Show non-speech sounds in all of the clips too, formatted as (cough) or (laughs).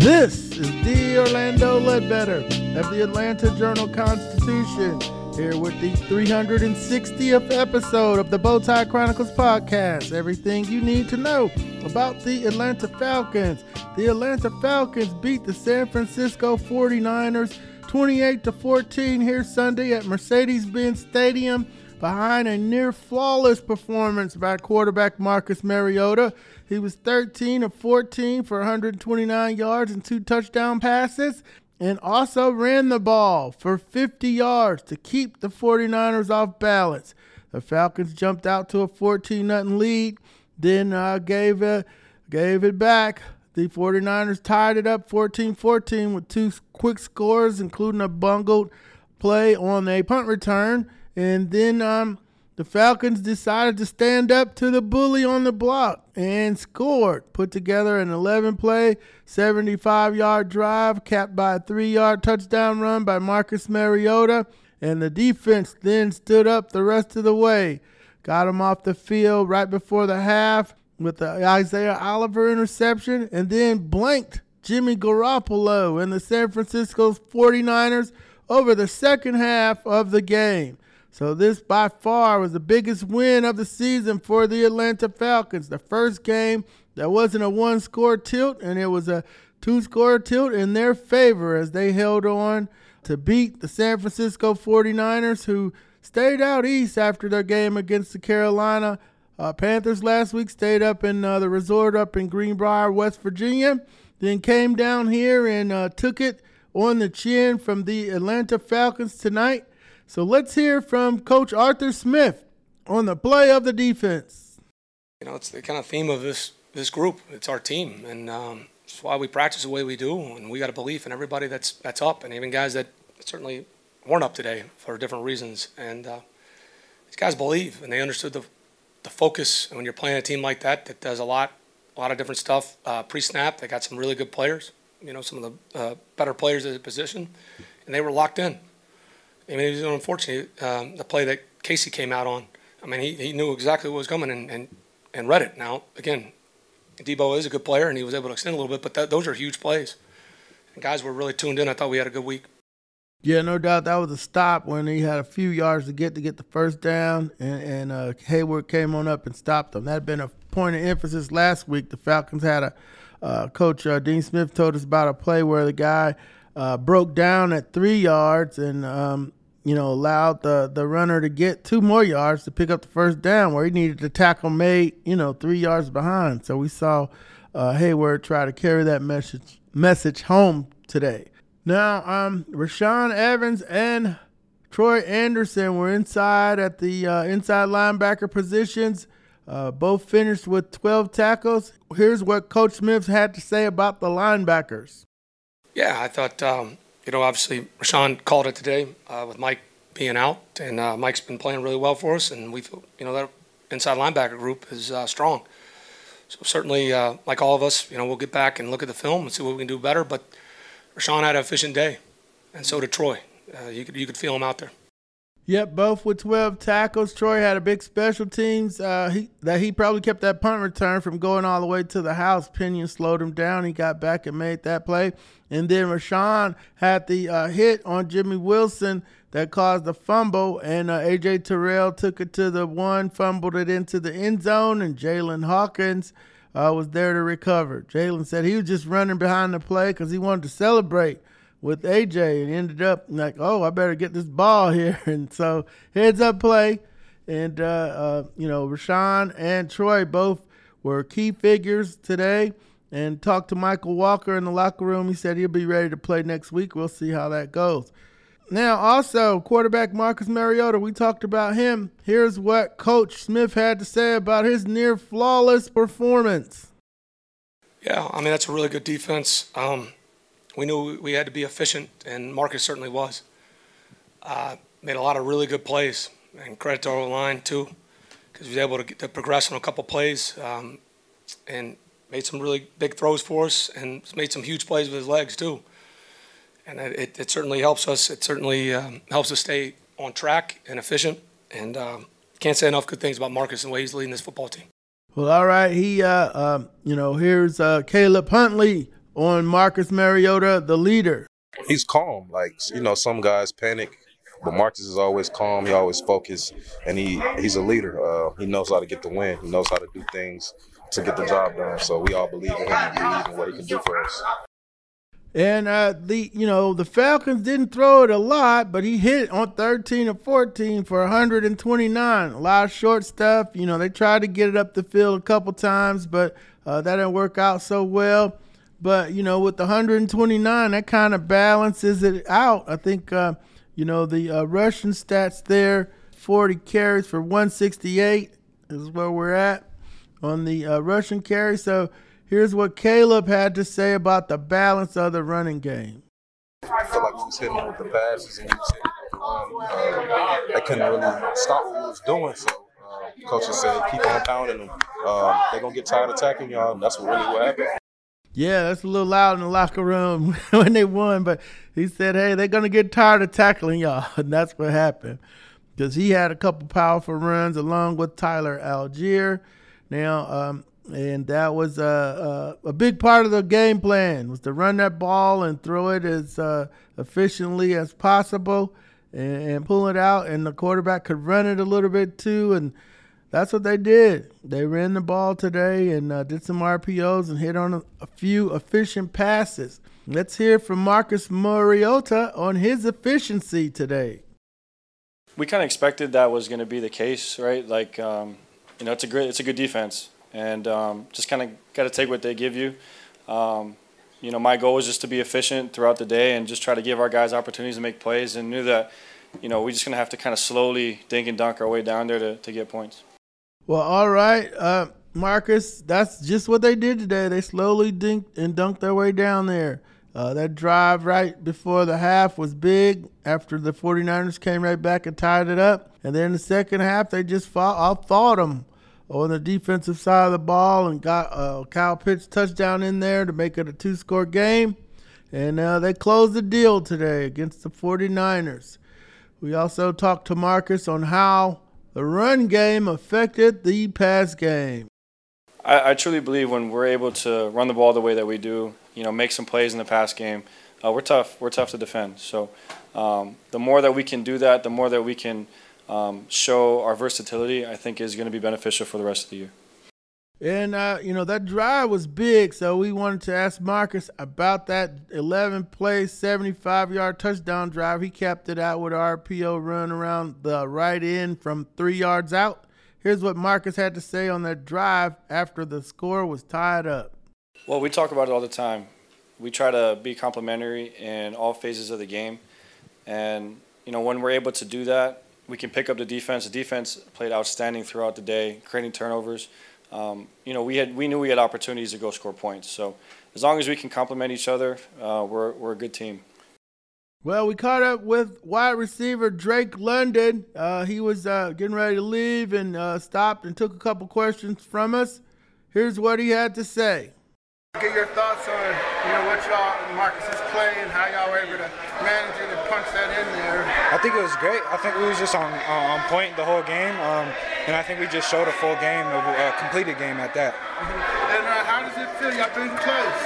This is D. Orlando Ledbetter of the Atlanta Journal Constitution, here with the 360th episode of the Bowtie Chronicles podcast. Everything you need to know about the Atlanta Falcons. The Atlanta Falcons beat the San Francisco 49ers 28 to 14 here Sunday at Mercedes-Benz Stadium behind a near flawless performance by quarterback Marcus Mariota. He was 13 of 14 for 129 yards and two touchdown passes, and also ran the ball for 50 yards to keep the 49ers off balance. The Falcons jumped out to a 14 0 lead, then uh, gave, it, gave it back. The 49ers tied it up 14 14 with two quick scores, including a bungled play on a punt return. And then um, the Falcons decided to stand up to the bully on the block and scored. Put together an 11 play, 75 yard drive, capped by a three yard touchdown run by Marcus Mariota. And the defense then stood up the rest of the way. Got him off the field right before the half with the Isaiah Oliver interception and then blanked Jimmy Garoppolo and the San Francisco 49ers over the second half of the game. So this by far was the biggest win of the season for the Atlanta Falcons. The first game that wasn't a one score tilt and it was a two score tilt in their favor as they held on to beat the San Francisco 49ers who stayed out east after their game against the Carolina uh, Panthers last week. Stayed up in uh, the resort up in Greenbrier, West Virginia. Then came down here and uh, took it on the chin from the Atlanta Falcons tonight. So let's hear from Coach Arthur Smith on the play of the defense. You know, it's the kind of theme of this this group. It's our team, and um, it's why we practice the way we do. And we got a belief in everybody that's that's up, and even guys that certainly weren't up today for different reasons. And uh, these guys believe, and they understood the the focus. And when you're playing a team like that that does a lot a lot of different stuff uh, pre-snap, they got some really good players. You know, some of the uh, better players at the position, and they were locked in. I mean, it was unfortunate um, the play that Casey came out on. I mean, he, he knew exactly what was coming and, and, and read it. Now, again, Deebo is a good player and he was able to extend a little bit, but those are huge plays. And guys were really tuned in. I thought we had a good week. Yeah, no doubt that was a stop when he had a few yards to get to get the first down, and, and uh, Hayward came on up and stopped them. That had been a point of emphasis last week. The Falcons had a uh, coach uh, Dean Smith told us about a play where the guy uh, broke down at three yards and um, you know, allowed the, the runner to get two more yards to pick up the first down where he needed to tackle made, you know, three yards behind. So we saw uh, Hayward try to carry that message message home today. Now, um, Rashaan Evans and Troy Andersen were inside at the uh, inside linebacker positions. Uh, both finished with 12 tackles. Here's what Coach Smith had to say about the linebackers. Yeah, I thought um, you know, obviously Rashaan called it today uh, with Mike being out, and uh, Mike's been playing really well for us, and we feel, you know, that inside linebacker group is uh, strong. So certainly, uh, like all of us, you know, we'll get back and look at the film and see what we can do better. But Rashaan had an efficient day, and so did Troy. Uh, you could you could feel him out there. Yep, both with 12 tackles. Troy had a big special teams uh, he, that he probably kept that punt return from going all the way to the house. Pinion slowed him down. He got back and made that play. And then Rashaan had the uh, hit on Jimmy Wilson that caused the fumble, and uh, A.J. Terrell took it to the one, fumbled it into the end zone, and Jaylinn Hawkins uh, was there to recover. Jaylinn said he was just running behind the play because he wanted to celebrate with AJ and ended up like, oh, I better get this ball (laughs) here. And so heads up play. And, uh, uh, you know, Rashaan and Troy both were key figures today and talked to Mykal Walker in the locker room. He said he'll be ready to play next week. We'll see how that goes. Now, also, quarterback Marcus Mariota, we talked about him. Here's what Coach Smith had to say about his near flawless performance. Yeah, I mean, that's a really good defense. Um, we knew we had to be efficient, and Marcus certainly was. Uh, made a lot of really good plays, and credit to our line, too, because he was able to, get, to progress on a couple plays um, and made some really big throws for us and made some huge plays with his legs, too and it, it certainly helps us. It certainly um, helps us stay on track and efficient. And um, can't say enough good things about Marcus and the way he's leading this football team. Well, all right. He, uh, um, you know, here's uh, Caleb Huntley on Marcus Mariota, the leader. He's calm. Like you know, some guys panic, but Marcus is always calm. He always focused, and he he's a leader. Uh, he knows how to get the win. He knows how to do things to get the job done. So we all believe in him and believe in what he can do for us. And uh, the you know the Falcons didn't throw it a lot, but he hit on 13 or 14 for 129. A lot of short stuff. You know they tried to get it up the field a couple times, but uh, that didn't work out so well. But you know with the 129, that kind of balances it out. I think uh, you know the uh, Russian stats there, 40 carries for 168 is where we're at on the uh, Russian carry. So Here's what Caleb had to say about the balance of the running game. I feel like we was hitting with the passes and we was hitting with the run. They couldn't really stop what we was doing, so uh, coaches said keep on pounding them. Uh, they're gonna get tired of attacking y'all, and that's what really what happened. Yeah, that's a little loud in the locker room (laughs) when they won, but he said, "Hey, they're gonna get tired of tackling y'all," (laughs) and that's what happened because he had a couple powerful runs along with Tyler Allgeier. Now, um, and that was a, a, a, big part of the game plan was to run that ball and throw it as uh, efficiently as possible and, and, pull it out and the quarterback could run it a little bit too and that's what they did. They ran the ball today and uh, did some rpos and hit on a, a, few efficient passes. Let's hear from marcus mariota on his efficiency today. We kind of expected that was going to be the case right? Like um, you know it's a great it's a good defense. And um, just kind of got to take what they give you. Um, you know, my goal was just to be efficient throughout the day and just try to give our guys opportunities to make plays, and knew that, you know, we're just gonna have to kind of slowly dink and dunk our way down there to, to get points. Well, all right, uh, Marcus, that's just what they did today. They slowly dinked and dunked their way down there. Uh, that drive right before the half was big after the 49ers came right back and tied it up. And then the second half, they just fought, them on the defensive side of the ball and got a Kyle Pitts touchdown in there to make it a two score game. And uh, they closed the deal today against the 49ers. We also talked to Marcus on how the run game affected the pass game. I, I truly believe when we're able to run the ball the way that we do, you know, make some plays in the pass game, uh, we're tough. We're tough to defend. So um, the more that we can do that, the more that we can – um, show our versatility, I think is going to be beneficial for the rest of the year. And uh, you know that drive was big, so we wanted to ask Marcus about that 11 play, 75 yard touchdown drive. He capped it out with RPO run around the right end from three yards out. Here's what Marcus had to say on that drive after the score was tied up. Well, we talk about it all the time. We try to be complimentary in all phases of the game, and you know when we're able to do that, we can pick up the defense. The defense played outstanding throughout the day, creating turnovers. Um, you know, we had we knew we had opportunities to go score points. So as long as we can complement each other, uh, we're we're a good team. Well, we caught up with wide receiver Drake London. Uh, he was uh, getting ready to leave and uh, stopped and took a couple questions from us. Here's what he had to say. Get your thoughts on you know what y'all Marcus is playing, how y'all were able to manage it and punch that in there. I think it was great. I think we was just on uh, on point the whole game, um, and I think we just showed a full game, a completed game at that. Mm-hmm. And uh, how does it feel? Y'all been close.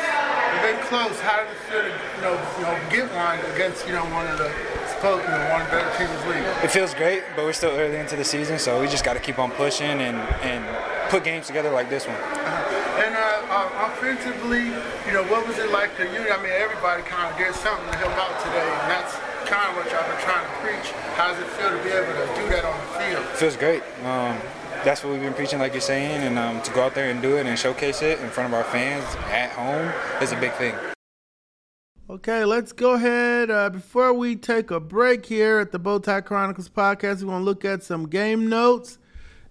You've been close. How does it feel to you know you know get one against you know one of the you know one of the better teams in the league? It feels great, but we're still early into the season, so we just got to keep on pushing and and put games together like this one. Uh-huh. And uh, uh, offensively, you know, what was it like to you? I mean, everybody kind of did something to help out today, and that's kind of what y'all been trying to preach. How does it feel to be able to do that on the field? It feels great. Um, that's what we've been preaching, like you're saying, and um, to go out there and do it and showcase it in front of our fans at home is a big thing. Okay, let's go ahead. Uh, before we take a break here at the Bowtie Chronicles podcast, we want to look at some game notes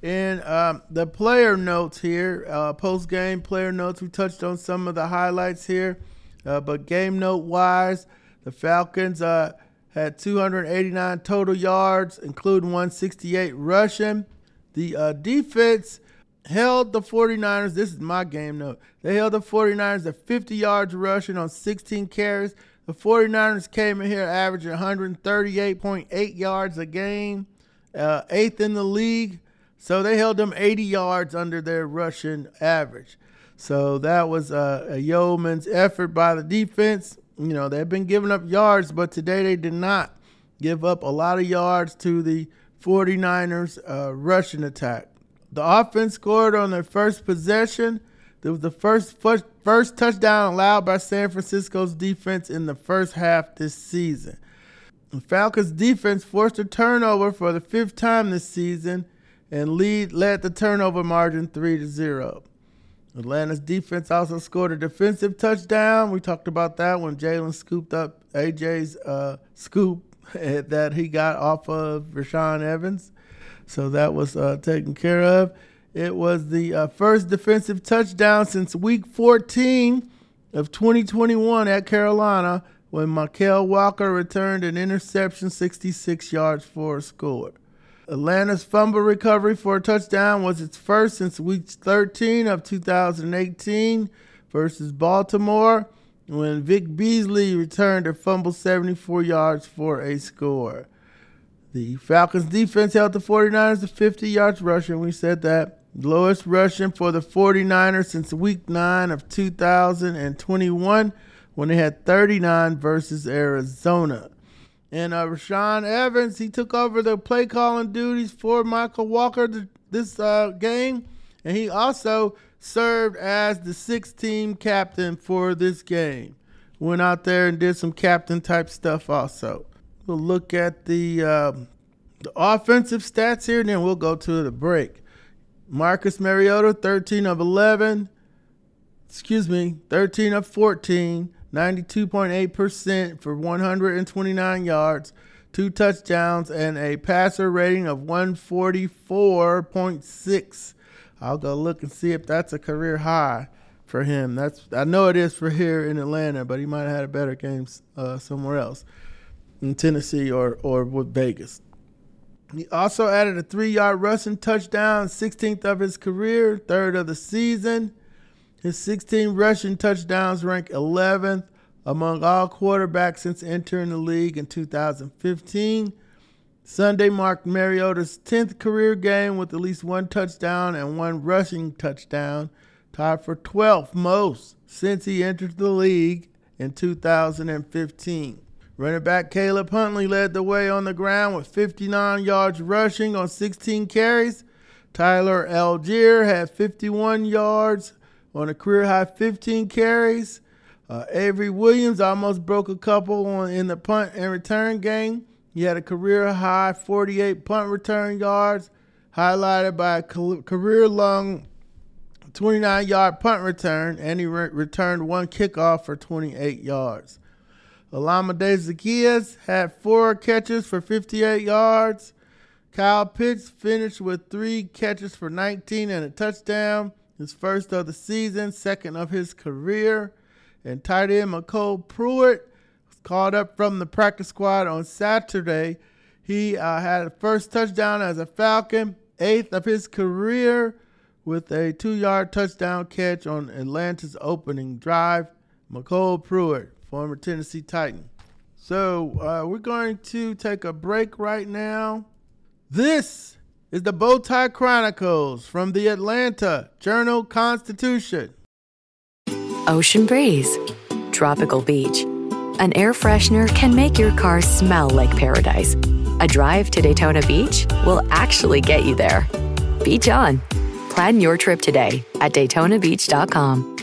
and um, the player notes here. Uh, Post game player notes. We touched on some of the highlights here, uh, but game note wise, the Falcons uh, had 289 total yards, including 168 rushing. The uh, defense held the 49ers. This is my game note. They held the 49ers at 50 yards rushing on 16 carries. The 49ers came in here averaging 138.8 yards a game, uh, eighth in the league. So they held them 80 yards under their rushing average. So that was a, a yeoman's effort by the defense. You know, they've been giving up yards, but today they did not give up a lot of yards to the 49ers uh, rushing attack. The offense scored on their first possession. It was the first, first first touchdown allowed by San Francisco's defense in the first half this season. The Falcons defense forced a turnover for the fifth time this season and lead led the turnover margin 3 to 0. Atlanta's defense also scored a defensive touchdown. We talked about that when Jaylinn scooped up AJ's uh, scoop (laughs) that he got off of Rashaan Evans. So that was uh, taken care of. It was the uh, first defensive touchdown since week 14 of 2021 at Carolina when Mykal Walker returned an interception 66 yards for a score. Atlanta's fumble recovery for a touchdown was its first since week 13 of 2018 versus Baltimore when Vic Beasley returned a fumble 74 yards for a score. The Falcons defense held the 49ers to 50 yards rushing. We said that. Lowest rushing for the 49ers since week 9 of 2021 when they had 39 versus Arizona. And uh, Rashaan Evans, he took over the play calling duties for Mykal Walker th- this uh, game. And he also served as the sixth team captain for this game. Went out there and did some captain type stuff also. We'll look at the, um, the offensive stats here, and then we'll go to the break. Marcus Mariota, 13 of 11. Excuse me, 13 of 14. 92.8% for 129 yards, two touchdowns, and a passer rating of 144.6. I'll go look and see if that's a career high for him. That's I know it is for here in Atlanta, but he might have had a better game uh, somewhere else in Tennessee or or with Vegas. He also added a three-yard rushing touchdown, 16th of his career, third of the season. His 16 rushing touchdowns rank 11th among all quarterbacks since entering the league in 2015. Sunday marked Mariota's 10th career game with at least one touchdown and one rushing touchdown, tied for 12th most since he entered the league in 2015. Running back Caleb Huntley led the way on the ground with 59 yards rushing on 16 carries. Tyler Allgeier had 51 yards on a career high 15 carries. Uh, Avery Williams almost broke a couple on, in the punt and return game. He had a career high 48 punt return yards, highlighted by a career long 29 yard punt return, and he re- returned one kickoff for 28 yards. Olamide Zaccheaus had four catches for 58 yards. Kyle Pitts finished with three catches for 19 and a touchdown, his first of the season, second of his career. And tight end MyCole Pruitt was called up from the practice squad on Saturday. He uh, had a first touchdown as a Falcon, eighth of his career, with a two yard touchdown catch on Atlanta's opening drive. MyCole Pruitt former Tennessee Titan. So uh, we're going to take a break right now. This is the Bowtie Chronicles from the Atlanta Journal Constitution. Ocean breeze, tropical beach. An air freshener can make your car smell like paradise. A drive to Daytona Beach will actually get you there. Beach on. Plan your trip today at DaytonaBeach.com.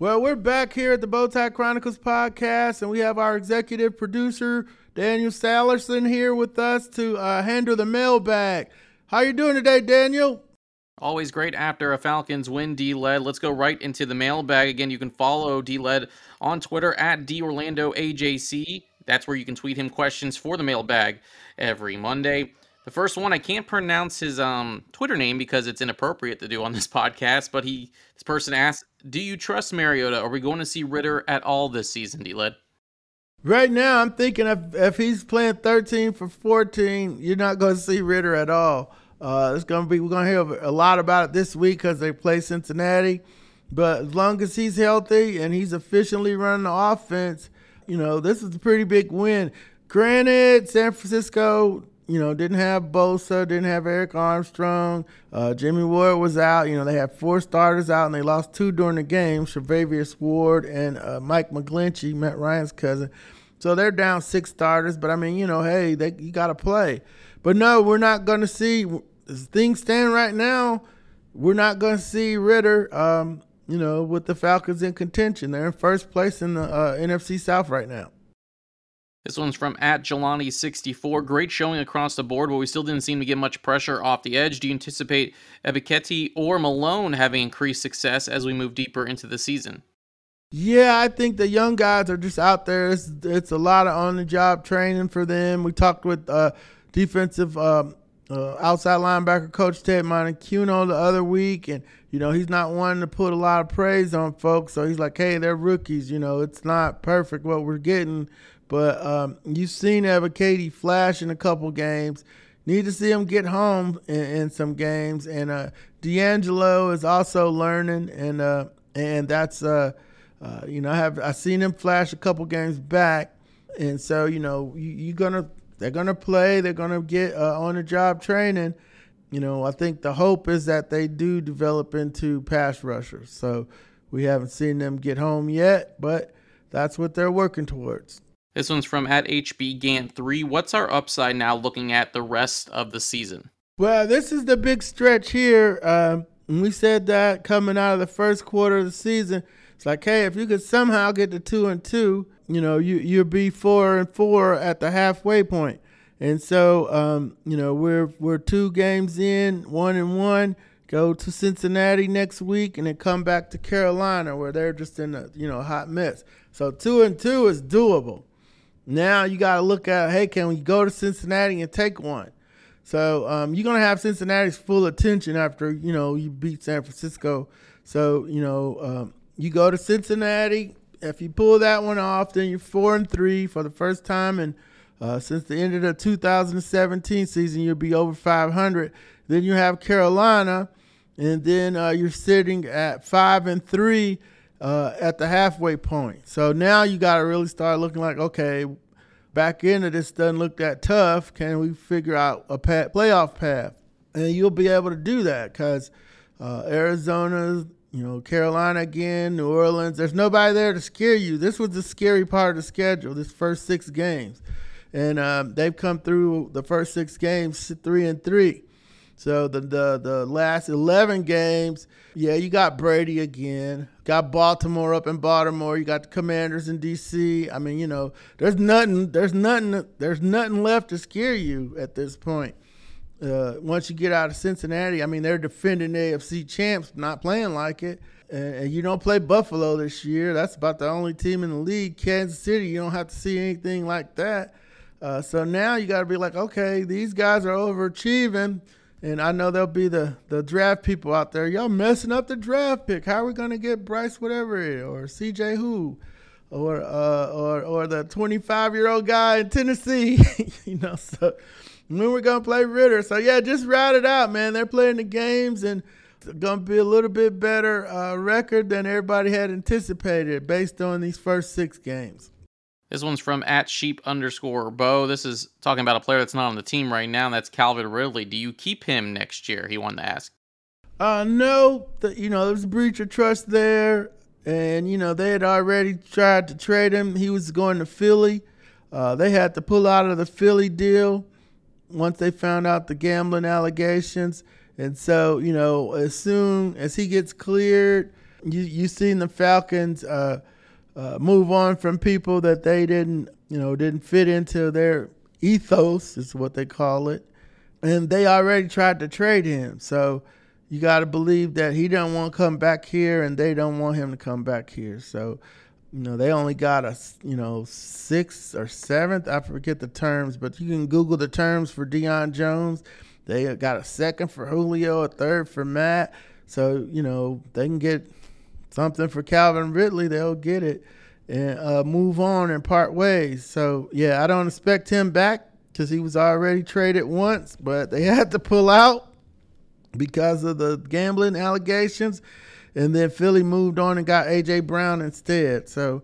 Well, we're back here at the Bowtie Chronicles podcast, and we have our executive producer Daniel Salerson here with us to uh, handle the mailbag. How you doing today, Daniel? Always great after a Falcons win, D Led. Let's go right into the mailbag. Again, you can follow D Led on Twitter at DOrlandoAJC. That's where you can tweet him questions for the mailbag every Monday. The first one, I can't pronounce his um, Twitter name because it's inappropriate to do on this (laughs) podcast, but he this person asked, Do you trust Mariota? Are we going to see Ridder at all this season, D Led? Right now, I'm thinking if, if he's playing 13 for 14, you're not going to see Ridder at all. Uh, it's gonna be we're gonna hear a lot about it this week because they play Cincinnati. But as long as he's healthy and he's efficiently running the offense, you know this is a pretty big win. Granted, San Francisco, you know, didn't have Bosa, didn't have Eric Armstrong. Uh, Jimmy Ward was out. You know, they had four starters out and they lost two during the game: Charvarius Ward and uh, Mike McGlinchey, Matt Ryan's cousin. So they're down six starters. But I mean, you know, hey, they you got to play. But no, we're not going to see things stand right now, we're not going to see Ridder. um, you know, with the Falcons in contention. They're in first place in the uh, NFC South right now. This one's from at Jelani64. Great showing across the board, but we still didn't seem to get much pressure off the edge. Do you anticipate Ebiketie or Malone having increased success as we move deeper into the season? Yeah, I think the young guys are just out there. It's, it's a lot of on the job training for them. We talked with uh, defensive um, uh, outside linebacker coach Ted Monachino the other week, and you know he's not wanting to put a lot of praise on folks. So he's like, "Hey, they're rookies. You know, it's not perfect what we're getting, but um, you've seen Ebiketie flash in a couple games. Need to see him get home in, in some games, and uh, D'Angelo is also learning, and uh, and that's uh, uh, you know I have I seen him flash a couple games back, and so you know you, you're gonna they're to play. They're to get uh, on the job training. You know, I think the hope is that they do develop into pass rushers. So we haven't seen them get home yet, but that's what they're working towards. This one's from at HB Gant 3. What's our upside now looking at the rest of the season? Well, this is the big stretch here. Um, we said that coming out of the first quarter of the season. It's like, hey, if you could somehow get to two and two, you know, you you'll be four and four at the halfway point. And so, um, you know, we're we're two games in, one and one. Go to Cincinnati next week, and then come back to Carolina, where they're just in a you know hot mess. So two and two is doable. Now you got to look at, hey, can we go to Cincinnati and take one? So um, you're gonna have Cincinnati's full attention after you know you beat San Francisco. So you know um, you go to Cincinnati, if you pull that one off, then you're four and three for the first time, and uh, since the end of the 2017 season, you'll be over 500. Then you have Carolina, and then uh, you're sitting at five and three uh, at the halfway point. So now you got to really start looking like, okay, back into this doesn't look that tough. Can we figure out a path, playoff path? And you'll be able to do that because uh, Arizona you know, Carolina again, New Orleans. There's nobody there to scare you. This was the scary part of the schedule, this first six games. And um, they've come through the first six games three and three. So the, the the last eleven games, yeah, you got Brady again. Got Baltimore up in Baltimore. You got the Commanders in DC. I mean, you know, there's nothing, there's nothing, there's nothing left to scare you at this point uh, once you get out of Cincinnati, I mean, they're defending AFC champs, not playing like it. And, and, you don't play Buffalo this year. That's about the only team in the league. Kansas City, you don't have to see anything like that. Uh, so now you got to be like, okay, these guys are overachieving. And I know there'll be the, the draft people out there. Y'all messing up the draft pick. How are we to get Bryce whatever or CJ who? Or, uh, or or the 25 year old guy in Tennessee, (laughs) you know. So when we're gonna play Ridder. So yeah, just ride it out, man. They're playing the games and gonna be a little bit better uh, record than everybody had anticipated based on these first six games. This one's from at sheep underscore Bo. This is talking about a player that's not on the team right now. And that's Calvin Ridley. Do you keep him next year? He wanted to ask. Uh, no, the, you know, there was a breach of trust there, and you know they had already tried to trade him. He was going to Philly. Uh, they had to pull out of the Philly deal once they found out the gambling allegations. And so, you know, as soon as he gets cleared, you you seen the Falcons uh, uh, move on from people that they didn't, you know, didn't fit into their ethos, is what they call it, and they already tried to trade him. So you got to believe that he don't want to come back here, and they don't want him to come back here. So, you know, they only got a, you know, sixth or seventh. I forget the terms, but you can Google the terms for Deion Jones. They got a second for Julio, a third for Matt. So, you know, they can get something for Calvin Ridley, they'll get it and uh, move on and part ways. So, yeah, I don't expect him back because he was already traded once, but they (laughs) had to pull out because of the gambling allegations. And then Philly moved on and got AJ Brown instead. So,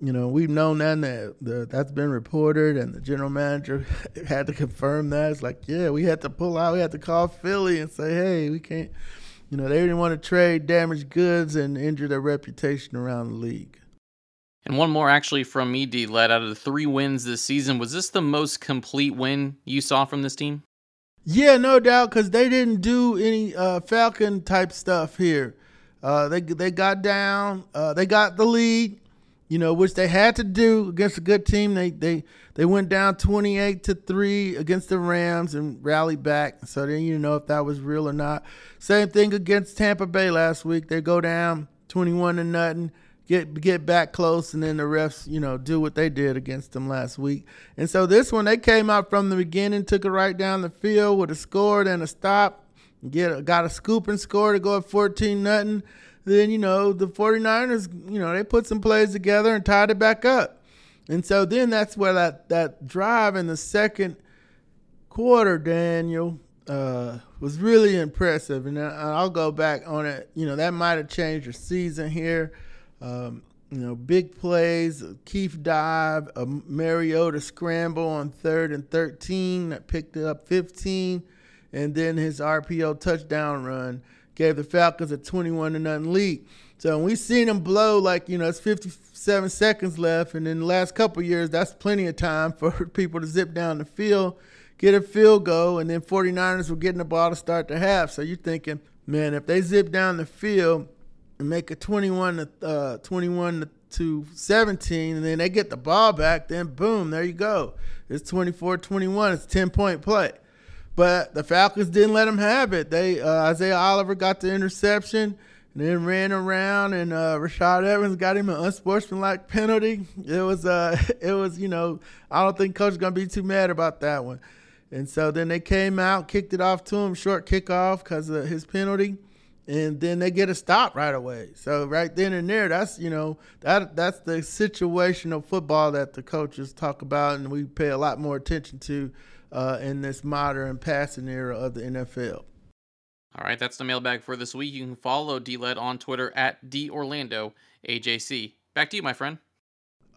you know, we've known that, that the, that's been reported, and the general manager (laughs) had to confirm that. It's like, yeah, we had to pull out. We had to call Philly and say, hey, we can't. You know, they didn't want to trade damaged goods and injure their reputation around the league. And one more actually from me, D led out of the three wins this season. Was this the most complete win you saw from this team? Yeah, no doubt, because they didn't do any uh, Falcon type stuff here. Uh, they they got down, uh, they got the lead, you know, which they had to do against a good team. They they they went down twenty eight to three against the Rams and rallied back. So then you know if that was real or not. Same thing against Tampa Bay last week. They go down twenty one to nothing get get back close, and then the refs, you know, do what they did against them last week. And so this one, they came out from the beginning, took it right down the field with a score and a stop, get got a scoop and score to go up 14 nothing. Then you know the 49ers, you know, they put some plays together and tied it back up. And so then that's where that that drive in the second quarter, Daniel, uh, was really impressive. And I'll go back on it. You know, that might have changed your season here. Um, you know, big plays, Keith dive, a Mariota scramble on third and 13 that picked it up 15, and then his RPO touchdown run gave the Falcons a 21 to nothing lead. So we seen them blow like, you know, it's 57 seconds left, and in the last couple years, that's plenty of time (laughs) for people to zip down the field, get a field goal, and then 49ers were getting the ball to start the half. So you're thinking, man, if they zip down the field, and make a 21 to uh, 21 to 17 and then they get the ball back then boom there you go it's 24-21 it's a 10 point play but the falcons didn't let them have it they uh, isaiah oliver got the interception and then ran around and uh, Rashaan Evans got him an unsportsmanlike penalty. It was uh (laughs) it was, you know, I don't think coach is gonna be too mad about that one. And so then they came out, kicked it off to him, short kickoff because of his penalty and then they get a stop right away. So right then and there, that's you know that that's the situational football that the coaches talk about, and we pay a lot more attention to uh, in this modern passing era of the NFL. All right, that's the mailbag for this week. You can follow DLED on Twitter at DOrlandoAJC. Back to you, my friend.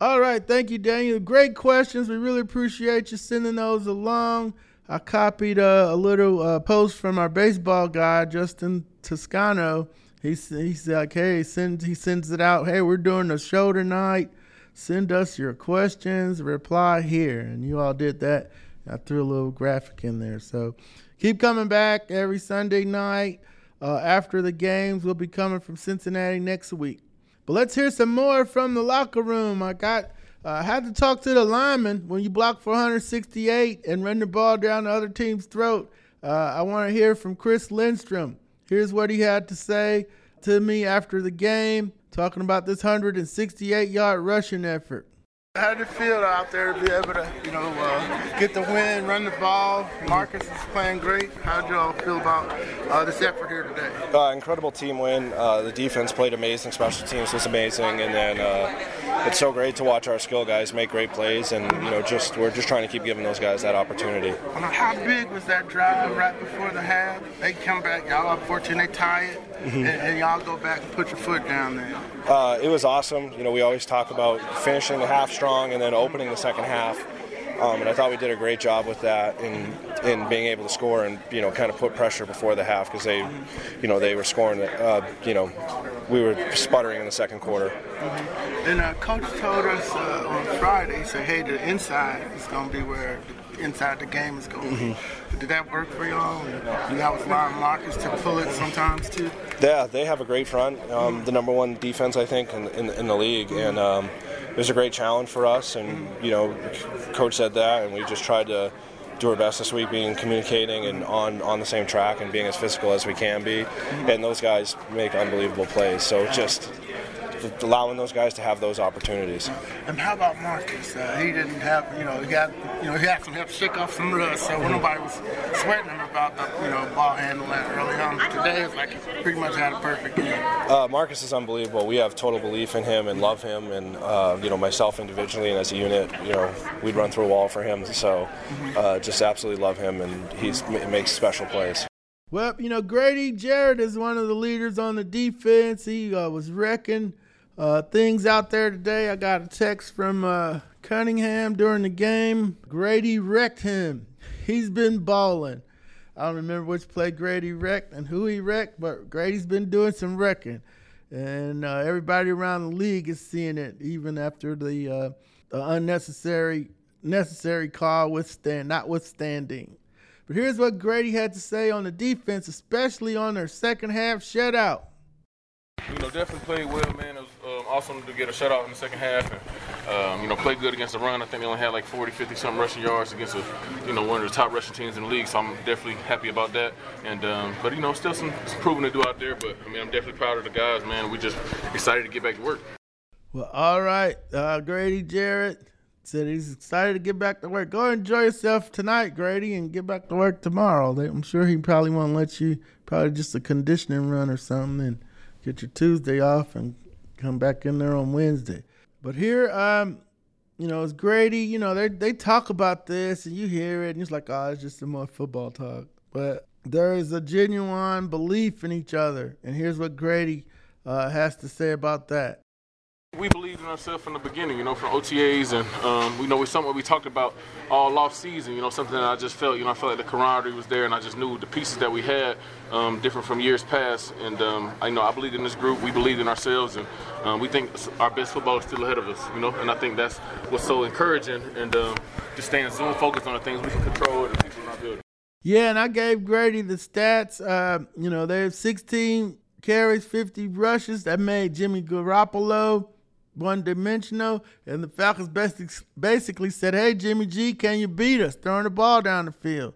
All right, thank you, Daniel. Great questions. We really appreciate you sending those along. I copied uh, a little uh, post from our baseball guy, Justin Toscano. He he's like, hey, send he sends it out. Hey, we're doing a show tonight. Send us your questions. Reply here, and you all did that. I threw a little graphic in there. So keep coming back every Sunday night uh, after the games. We'll be coming from Cincinnati next week. But let's hear some more from the locker room. I got I uh, had to talk to the lineman when you block 468 and run the ball down the other team's throat. Uh, I want to hear from Chris Lindstrom. Here's what he had to say to me after the game, talking about this 168 yard rushing effort. How did it feel out there to be able to, you know, uh, get the win, run the ball? Marcus is playing great. How did you all feel about uh, this effort here today? Uh, incredible team win. Uh, the defense played amazing. Special teams was amazing, and then uh, it's so great to watch our skill guys make great plays. And you know, just we're just trying to keep giving those guys that opportunity. How big was that drive right before the half? They come back, y'all up 14, they tie it, mm-hmm. and, and, y'all go back and put your foot down there. Uh, it was awesome. You know, we always talk about finishing the half strong strong and then opening the second half. Um, and I thought we did a great job with that in in being able to score and you know kind of put pressure before the half because they, you know, they were scoring. Uh, you know, we were sputtering in the second quarter. Mm-hmm. And uh, coach told us uh, on Friday, he said, "Hey, the inside is going to be where the inside the game is going." Mm-hmm. Did that work for y'all? You got with Ron Marcus to pull it sometimes too. Yeah, they have a great front. Um, the number one defense, I think, in, in, in the league, and um, it was a great challenge for us. And you know, coach said that, and we just tried to do our best this week, being communicating and on on the same track and being as physical as we can be. And those guys make unbelievable plays. So just allowing those guys to have those opportunities. And how about Marcus? Uh, he didn't have, you know, he got, you know, he had some help shake off some rust, so nobody was sweating him about the, you know, ball handling early on. Today it's like he pretty much had a perfect game. Uh, Marcus is unbelievable. We have total belief in him and love him, and uh, you know, myself individually and as a unit, you know, we'd run through a wall for him. So, uh, just absolutely love him, and he makes special plays. Well, you know, Grady Jarrett is one of the leaders on the defense. He uh, was wrecking uh, things out there today. I got a text from uh, Cunningham during the game. Grady wrecked him. He's been balling. I don't remember which play Grady wrecked and who he wrecked, but Grady's been doing some wrecking. And uh, everybody around the league is seeing it, even after the, uh, the unnecessary necessary call withstand, notwithstanding. But here's what Grady had to say on the defense, especially on their second half shutout. You know, definitely played well, man. It was awesome to get a shutout in the second half and, um, you know, play good against the run. I think they only had like 40, 50 something rushing yards against, a, you know, one of the top rushing teams in the league. So I'm definitely happy about that. And, um, but, you know, still some, some proving to do out there. But, I mean, I'm definitely proud of the guys, man. We just excited to get back to work. Well, all right. Uh, Grady Jarrett said he's excited to get back to work. Go enjoy yourself tonight, Grady, and get back to work tomorrow. I'm sure he probably won't let you, probably just a conditioning run or something. And, get your Tuesday off and come back in there on Wednesday. But here, um, you know, it's Grady. You know, they they talk about this and you hear it, and it's like, oh, it's just some more football talk. But there is a genuine belief in each other, and here's what Grady uh, has to say about that. We believed in ourselves from the beginning, you know, from OTAs, and um, we know it's something we talked about all off season. You know, something that I just felt, you know, I felt like the camaraderie was there, and I just knew the pieces that we had um, different from years past. And um, I know I believed in this group. We believed in ourselves, and um, we think our best football is still ahead of us. You know, and I think that's what's so encouraging, and um, just staying zoom focused on the things we can control and people in our building. Yeah, and I gave Grady the stats. Uh, you know, they have 16 carries, 50 rushes. That made Jimmy Garoppolo one dimensional, and the Falcons basically said, Hey, Jimmy G, can you beat us? Throwing the ball down the field.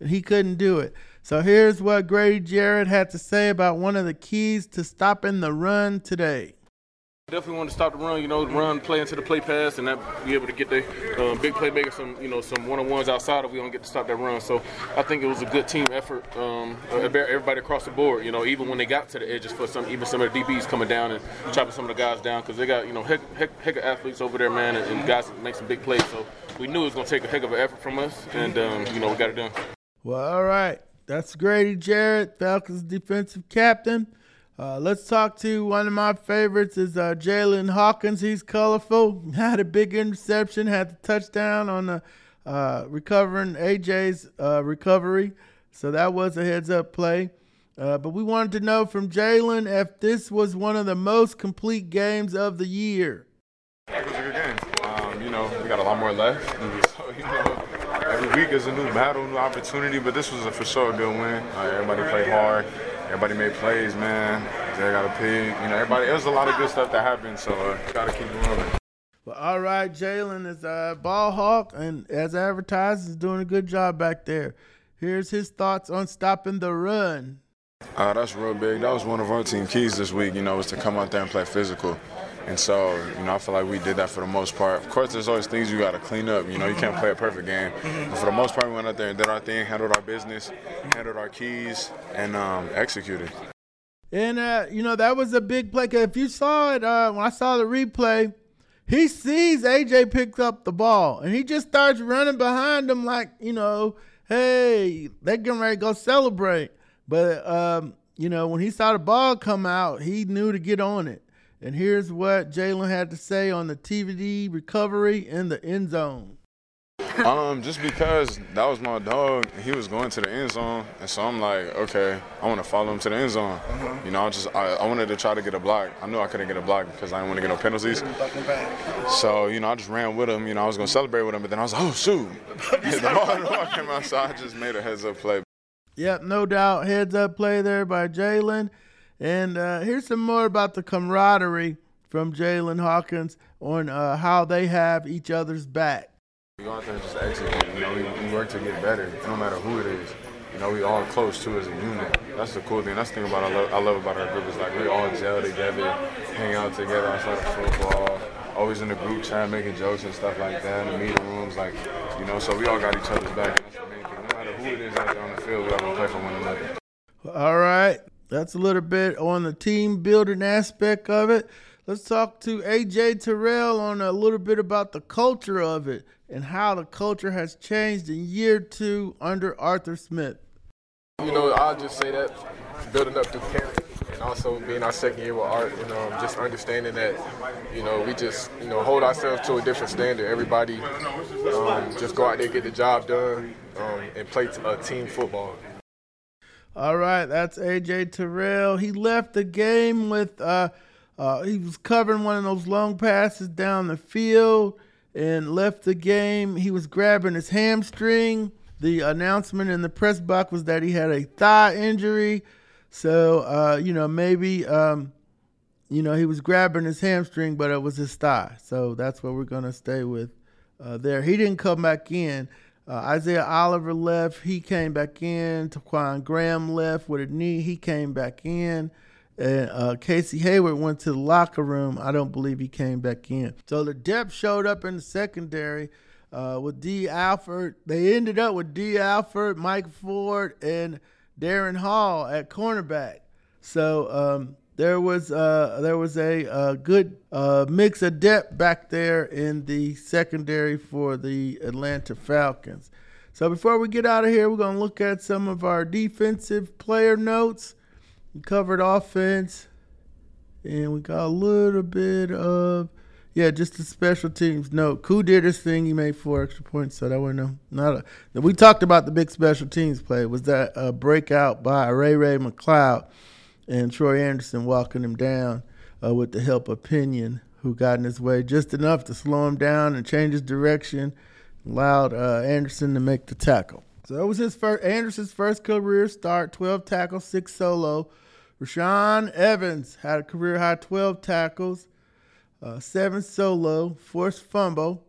And he couldn't do it. So here's what Grady Jarrett had to say about one of the keys to stopping the run today. Definitely want to stop the run, you know, run, play into the play pass, and that be able to get the um, big playmaker some, you know, some one-on-ones outside if we don't get to stop that run. So I think it was a good team effort. Um, everybody across the board, you know, even when they got to the edges for some, even some of the DBs coming down and chopping some of the guys down because they got, you know, heck, heck, heck of athletes over there, man, and, and guys make some big plays. So we knew it was going to take a heck of an effort from us, and um, you know, we got it done. Well, all right, that's Grady Jarrett, Falcons defensive captain. Uh, let's talk to one of my favorites is uh, Jaylinn Hawkins. He's colorful. (laughs) Had a big interception. Had the touchdown on the uh, recovering AJ's uh, recovery. So that was a heads up play. Uh, but we wanted to know from Jaylinn if this was one of the most complete games of the year. It was a good game. Um, you know, we got a lot more left. (laughs) So, you know, every week is a new battle, new opportunity. But this was a, for sure a good win. everybody played hard. Everybody made plays, man. They got a pig. You know, everybody. It was a lot of good stuff that happened, so uh, gotta keep moving. Well, all right, Jaylinn is a ball hawk, and as advertised, is doing a good job back there. Here's his thoughts on stopping the run. Uh, that's real big. That was one of our team keys this week. You know, was to come out there and play physical. And so, you know, I feel like we did that for the most part. Of course, there's always things you got to clean up. You know, you can't play a perfect game. But for the most part, we went out there and did our thing, handled our business, handled our keys, and um, executed. And, uh, you know, that was a big play. If you saw it, uh, when I saw the replay, he sees AJ picks up the ball and he just starts running behind him like, you know, hey, they're getting ready to go celebrate. But, um, you know, when he saw the ball come out, he knew to get on it. And here's what Jaylinn had to say on the TVD recovery in the end zone. um, just because that was my dog, he was going to the end zone, and so I'm like, okay, I want to follow him to the end zone. Uh-huh. You know, I just I, I, wanted to try to get a block. I knew I couldn't get a block because I didn't want to get no penalties. So you know, I just ran with him. You know, I was gonna celebrate with him, but then I was like, oh shoot, (laughs) (laughs) the ball, the ball came out, so I just made a heads up play. Yep, no doubt, heads up play there by Jaylinn. And uh, here's some more about the camaraderie from Jaylinn Hawkins on uh, how they have each other's back. We go out there and just execute. You know, we, we work to get better, no matter who it is. You know, we all close too as a unit. That's the cool thing. That's the thing about I love, I love about our group is like we all gel together, hang out together outside of football. Always in the group chat, making jokes and stuff like that. In the meeting rooms, like you know, so we all got each other's back. That's the main thing. No matter who it is out there on the field, we all gonna play for one another. All right, that's a little bit on the team building aspect of it. Let's talk to AJ Terrell on a little bit about the culture of it and how the culture has changed in year two under Arthur Smith. You know, I'll just say that building up through camp and also being our second year with Art and um, just understanding that, you know, we just, you know, hold ourselves to a different standard. Everybody um, just go out there, get the job done, um, and play t- uh, team football. All right, that's AJ Terrell. He left the game with uh, uh, he was covering one of those long passes down the field and left the game. He was grabbing his hamstring. The announcement in the press box was that he had a thigh injury. So, uh, you know, maybe, um, you know, he was grabbing his hamstring, but it was his thigh. So that's what we're going to stay with uh, there. He didn't come back in. Uh, Isaiah Oliver left. He came back in. Ta'Quon Graham left with a knee. He came back in. And uh, Casey Hayward went to the locker room. I don't believe he came back in. So the depth showed up in the secondary uh, with Dee Alford. They ended up with Dee Alford, Mike Ford, and Darren Hall at cornerback. So um, there was uh, there was a, good uh, mix of depth back there in the secondary for the Atlanta Falcons. So before we get out of here, we're to look at some of our defensive player notes. We covered offense, and we got a little bit of yeah, just the special teams note. Koo did his thing. He made four extra points, so that was no not a. We talked about the big special teams play. Was that a breakout by Ray Ray McCloud and Troy Andersen walking him down uh, with the help of Pinion, who got in his way just enough to slow him down and change his direction, allowed uh, Andersen to make the tackle. So it was his first Andersen's first career start, 12 tackles, six solo. Rashaan Evans had a career high 12 tackles, uh, seven solo, forced fumble,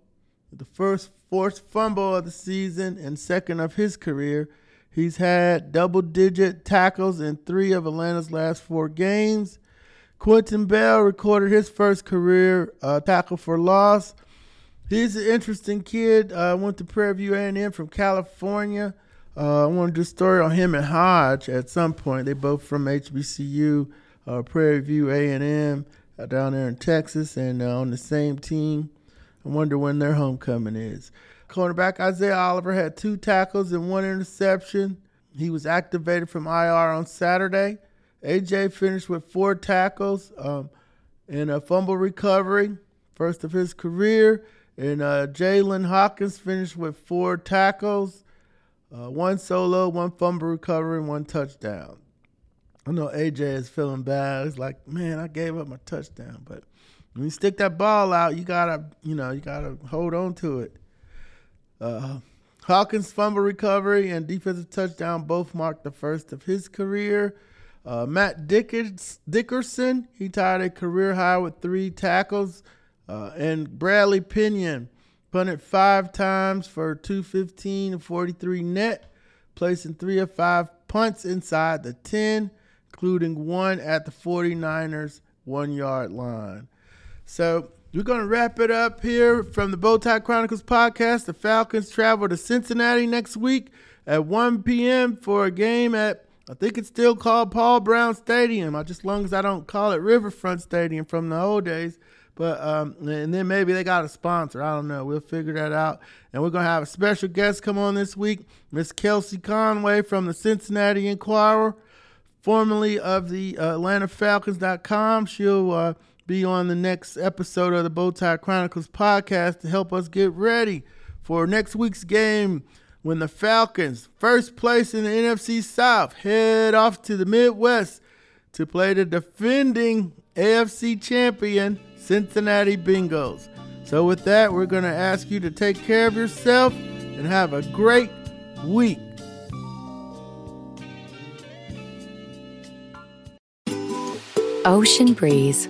the first forced fumble of the season and second of his career. He's had double digit tackles in three of Atlanta's last four games. Quinton Bell recorded his first career uh, tackle for loss. He's an interesting kid. Uh, went to Prairie View A&M from California. Uh, I want to do a story on him and Hodge at some point. They both from HBCU, uh, Prairie View A&M uh, down there in Texas, and uh, on the same team. I wonder when their homecoming is. Cornerback Isaiah Oliver had two tackles and one interception. He was activated from IR on Saturday. AJ finished with four tackles um, and a fumble recovery, first of his career. And uh, Jaylinn Hawkins finished with four tackles uh, one solo, one fumble recovery, and one touchdown. I know AJ is feeling bad. It's like, man, I gave up my touchdown. But when you stick that ball out, you gotta, you know, you gotta hold on to it. Uh, Hawkins' fumble recovery and defensive touchdown both marked the first of his career. Uh, Matt Dickers, Dickerson, he tied a career high with three tackles. Uh, and Bradley Pinion punted five times for 215 and 43 net, placing three of five punts inside the 10, including one at the 49ers one yard line. So we're going to wrap it up here from the Bowtie Chronicles podcast. The Falcons travel to Cincinnati next week at 1 p.m. for a game at, I think it's still called Paul Brown Stadium. I just, as long as I don't call it Riverfront Stadium from the old days. But um, and then maybe they got a sponsor. I don't know. We'll figure that out. And we're gonna have a special guest come on this week, Miss Kelsey Conway from the Cincinnati Enquirer, formerly of the uh, AtlantaFalcons.com. She'll uh, be on the next episode of the Bowtie Chronicles podcast to help us get ready for next week's game when the Falcons, first place in the NFC South, head off to the Midwest to play the defending AFC champion Cincinnati Bengals. So, with that, we're going to ask you to take care of yourself and have a great week. Ocean breeze,